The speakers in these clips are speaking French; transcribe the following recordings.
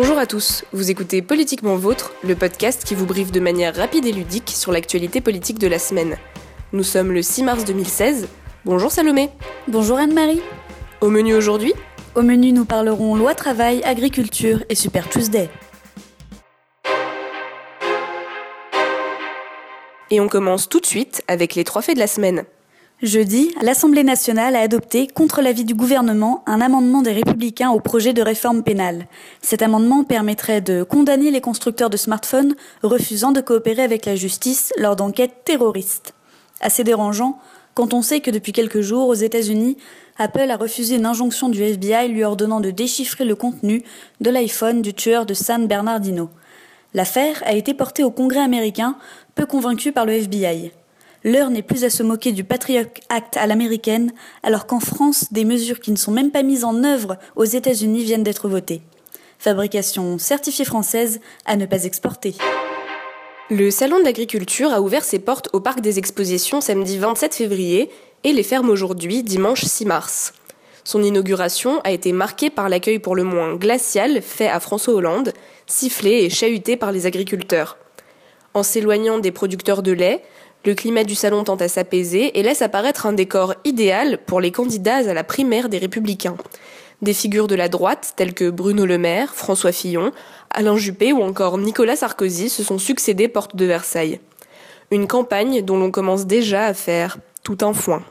Bonjour à tous, vous écoutez Politiquement Vôtre, le podcast qui vous briefe de manière rapide et ludique sur l'actualité politique de la semaine. Nous sommes le 6 mars 2016. Bonjour Salomé. Bonjour Anne-Marie. Au menu aujourd'hui Au menu, nous parlerons loi travail, agriculture et Super Tuesday. Et on commence tout de suite avec les trois faits de la semaine. Jeudi, l'Assemblée nationale a adopté, contre l'avis du gouvernement, un amendement des Républicains au projet de réforme pénale. Cet amendement permettrait de condamner les constructeurs de smartphones refusant de coopérer avec la justice lors d'enquêtes terroristes. Assez dérangeant quand on sait que depuis quelques jours, aux États-Unis, Apple a refusé une injonction du FBI lui ordonnant de déchiffrer le contenu de l'iPhone du tueur de San Bernardino. L'affaire a été portée au Congrès américain, peu convaincu par le FBI. L'heure n'est plus à se moquer du Patriot Act à l'américaine, alors qu'en France, des mesures qui ne sont même pas mises en œuvre aux États-Unis viennent d'être votées. Fabrication certifiée française à ne pas exporter. Le Salon de l'agriculture a ouvert ses portes au Parc des Expositions samedi 27 février et les ferme aujourd'hui, dimanche 6 mars. Son inauguration a été marquée par l'accueil pour le moins glacial fait à François Hollande, sifflé et chahuté par les agriculteurs. En s'éloignant des producteurs de lait, le climat du salon tend à s'apaiser et laisse apparaître un décor idéal pour les candidats à la primaire des Républicains. Des figures de la droite, telles que Bruno Le Maire, François Fillon, Alain Juppé ou encore Nicolas Sarkozy, se sont succédés porte de Versailles. Une campagne dont l'on commence déjà à faire tout un foin.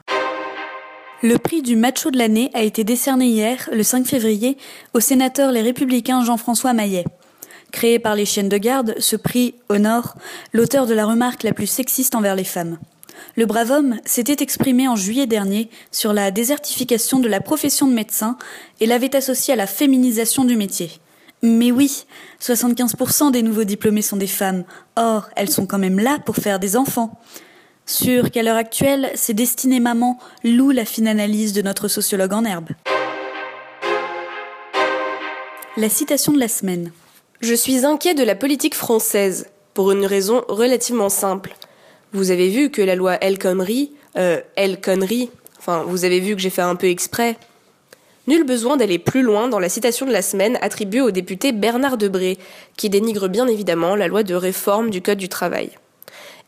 Le prix du macho de l'année a été décerné hier, le 5 février, au sénateur Les Républicains Jean-François Maillet. Créé par les chiennes de garde, ce prix honore l'auteur de la remarque la plus sexiste envers les femmes. Le brave homme s'était exprimé en juillet dernier sur la désertification de la profession de médecin et l'avait associé à la féminisation du métier. Mais oui, 75% des nouveaux diplômés sont des femmes. Or, elles sont quand même là pour faire des enfants. Sûr qu'à l'heure actuelle, c'est Destiné Maman loue la fine analyse de notre sociologue en herbe. La citation de la semaine. Je suis inquiet de la politique française, pour une raison relativement simple. Vous avez vu que la loi El Khomri, euh, El Connery, enfin, vous avez vu que j'ai fait un peu exprès. Nul besoin d'aller plus loin dans la citation de la semaine attribuée au député Bernard Debré, qui dénigre bien évidemment la loi de réforme du Code du travail.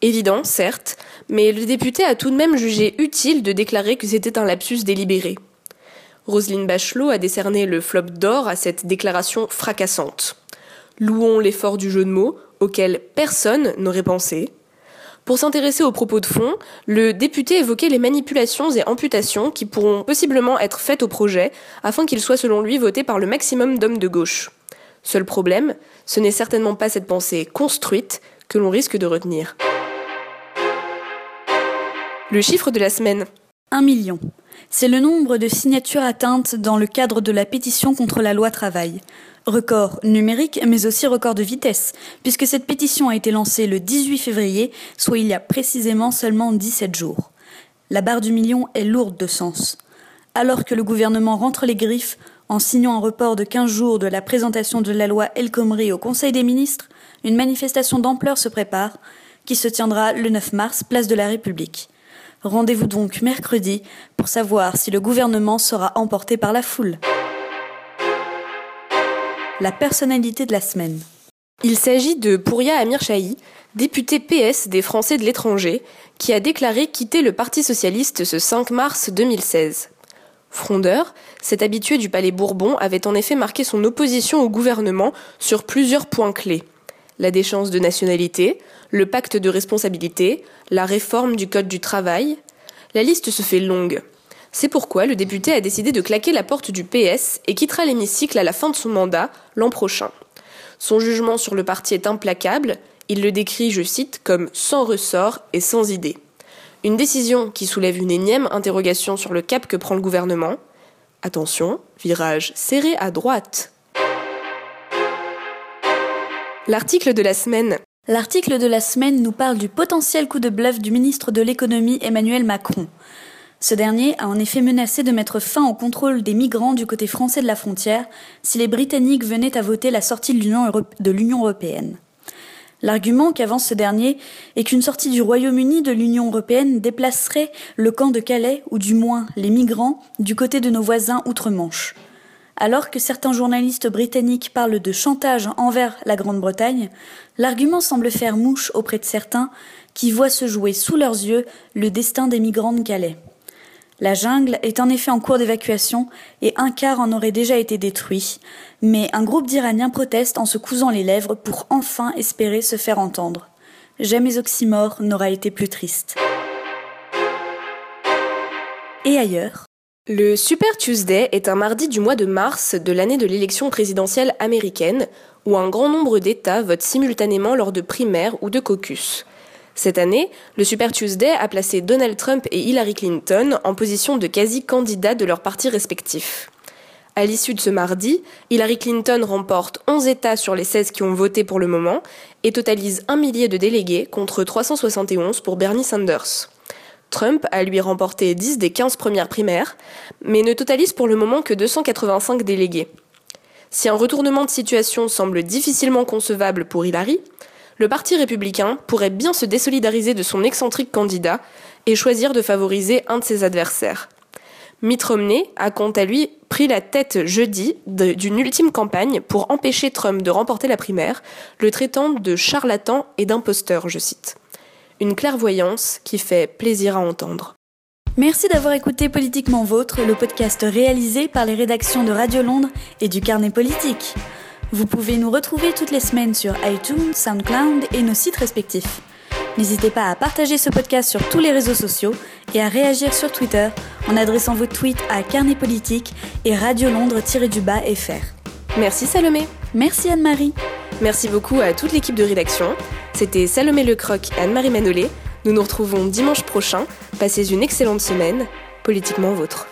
Évident, certes, mais le député a tout de même jugé utile de déclarer que c'était un lapsus délibéré. Roselyne Bachelot a décerné le flop d'or à cette déclaration fracassante. Louons l'effort du jeu de mots, auquel personne n'aurait pensé. Pour s'intéresser aux propos de fond, le député évoquait les manipulations et amputations qui pourront possiblement être faites au projet afin qu'il soit selon lui voté par le maximum d'hommes de gauche. Seul problème, ce n'est certainement pas cette pensée construite que l'on risque de retenir. Le chiffre de la semaine. Un million. C'est le nombre de signatures atteintes dans le cadre de la pétition contre la loi travail. Record numérique, mais aussi record de vitesse, puisque cette pétition a été lancée le 18 février, soit il y a précisément seulement 17 jours. La barre du million est lourde de sens. Alors que le gouvernement rentre les griffes en signant un report de 15 jours de la présentation de la loi El Khomri au Conseil des ministres, une manifestation d'ampleur se prépare, qui se tiendra le 9 mars, place de la République. Rendez-vous donc mercredi pour savoir si le gouvernement sera emporté par la foule la personnalité de la semaine. Il s'agit de Pouria Amir Chahi, député PS des Français de l'étranger, qui a déclaré quitter le Parti socialiste ce 5 mars 2016. Frondeur, cet habitué du Palais Bourbon avait en effet marqué son opposition au gouvernement sur plusieurs points clés. La déchéance de nationalité, le pacte de responsabilité, la réforme du Code du travail. La liste se fait longue. C'est pourquoi le député a décidé de claquer la porte du PS et quittera l'hémicycle à la fin de son mandat, l'an prochain. Son jugement sur le parti est implacable, il le décrit, je cite, comme sans ressort et sans idée. Une décision qui soulève une énième interrogation sur le cap que prend le gouvernement. Attention, virage serré à droite. L'article de la semaine. L'article de la semaine nous parle du potentiel coup de bluff du ministre de l'économie Emmanuel Macron. Ce dernier a en effet menacé de mettre fin au contrôle des migrants du côté français de la frontière si les Britanniques venaient à voter la sortie de l'Union européenne. L'argument qu'avance ce dernier est qu'une sortie du Royaume-Uni de l'Union européenne déplacerait le camp de Calais, ou du moins les migrants, du côté de nos voisins outre-Manche. Alors que certains journalistes britanniques parlent de chantage envers la Grande-Bretagne, l'argument semble faire mouche auprès de certains qui voient se jouer sous leurs yeux le destin des migrants de Calais. La jungle est en effet en cours d'évacuation et un quart en aurait déjà été détruit, mais un groupe d'Iraniens proteste en se cousant les lèvres pour enfin espérer se faire entendre. Jamais Oxymore n'aura été plus triste. Et ailleurs Le Super Tuesday est un mardi du mois de mars de l'année de l'élection présidentielle américaine, où un grand nombre d'États votent simultanément lors de primaires ou de caucus. Cette année, le Super Tuesday a placé Donald Trump et Hillary Clinton en position de quasi-candidats de leurs partis respectifs. À l'issue de ce mardi, Hillary Clinton remporte 11 États sur les 16 qui ont voté pour le moment et totalise un millier de délégués contre 371 pour Bernie Sanders. Trump a lui remporté 10 des 15 premières primaires, mais ne totalise pour le moment que 285 délégués. Si un retournement de situation semble difficilement concevable pour Hillary, le Parti républicain pourrait bien se désolidariser de son excentrique candidat et choisir de favoriser un de ses adversaires. Mitt Romney a quant à lui pris la tête jeudi d'une ultime campagne pour empêcher Trump de remporter la primaire, le traitant de charlatan et d'imposteur, je cite. Une clairvoyance qui fait plaisir à entendre. Merci d'avoir écouté Politiquement Vôtre, le podcast réalisé par les rédactions de Radio Londres et du Carnet Politique. Vous pouvez nous retrouver toutes les semaines sur iTunes, SoundCloud et nos sites respectifs. N'hésitez pas à partager ce podcast sur tous les réseaux sociaux et à réagir sur Twitter en adressant vos tweets à Carnet Politique et Radio Londres-du-bas FR. Merci Salomé. Merci Anne-Marie. Merci beaucoup à toute l'équipe de rédaction. C'était Salomé Lecroc et Anne-Marie Manolé. Nous nous retrouvons dimanche prochain. Passez une excellente semaine. Politiquement vôtre.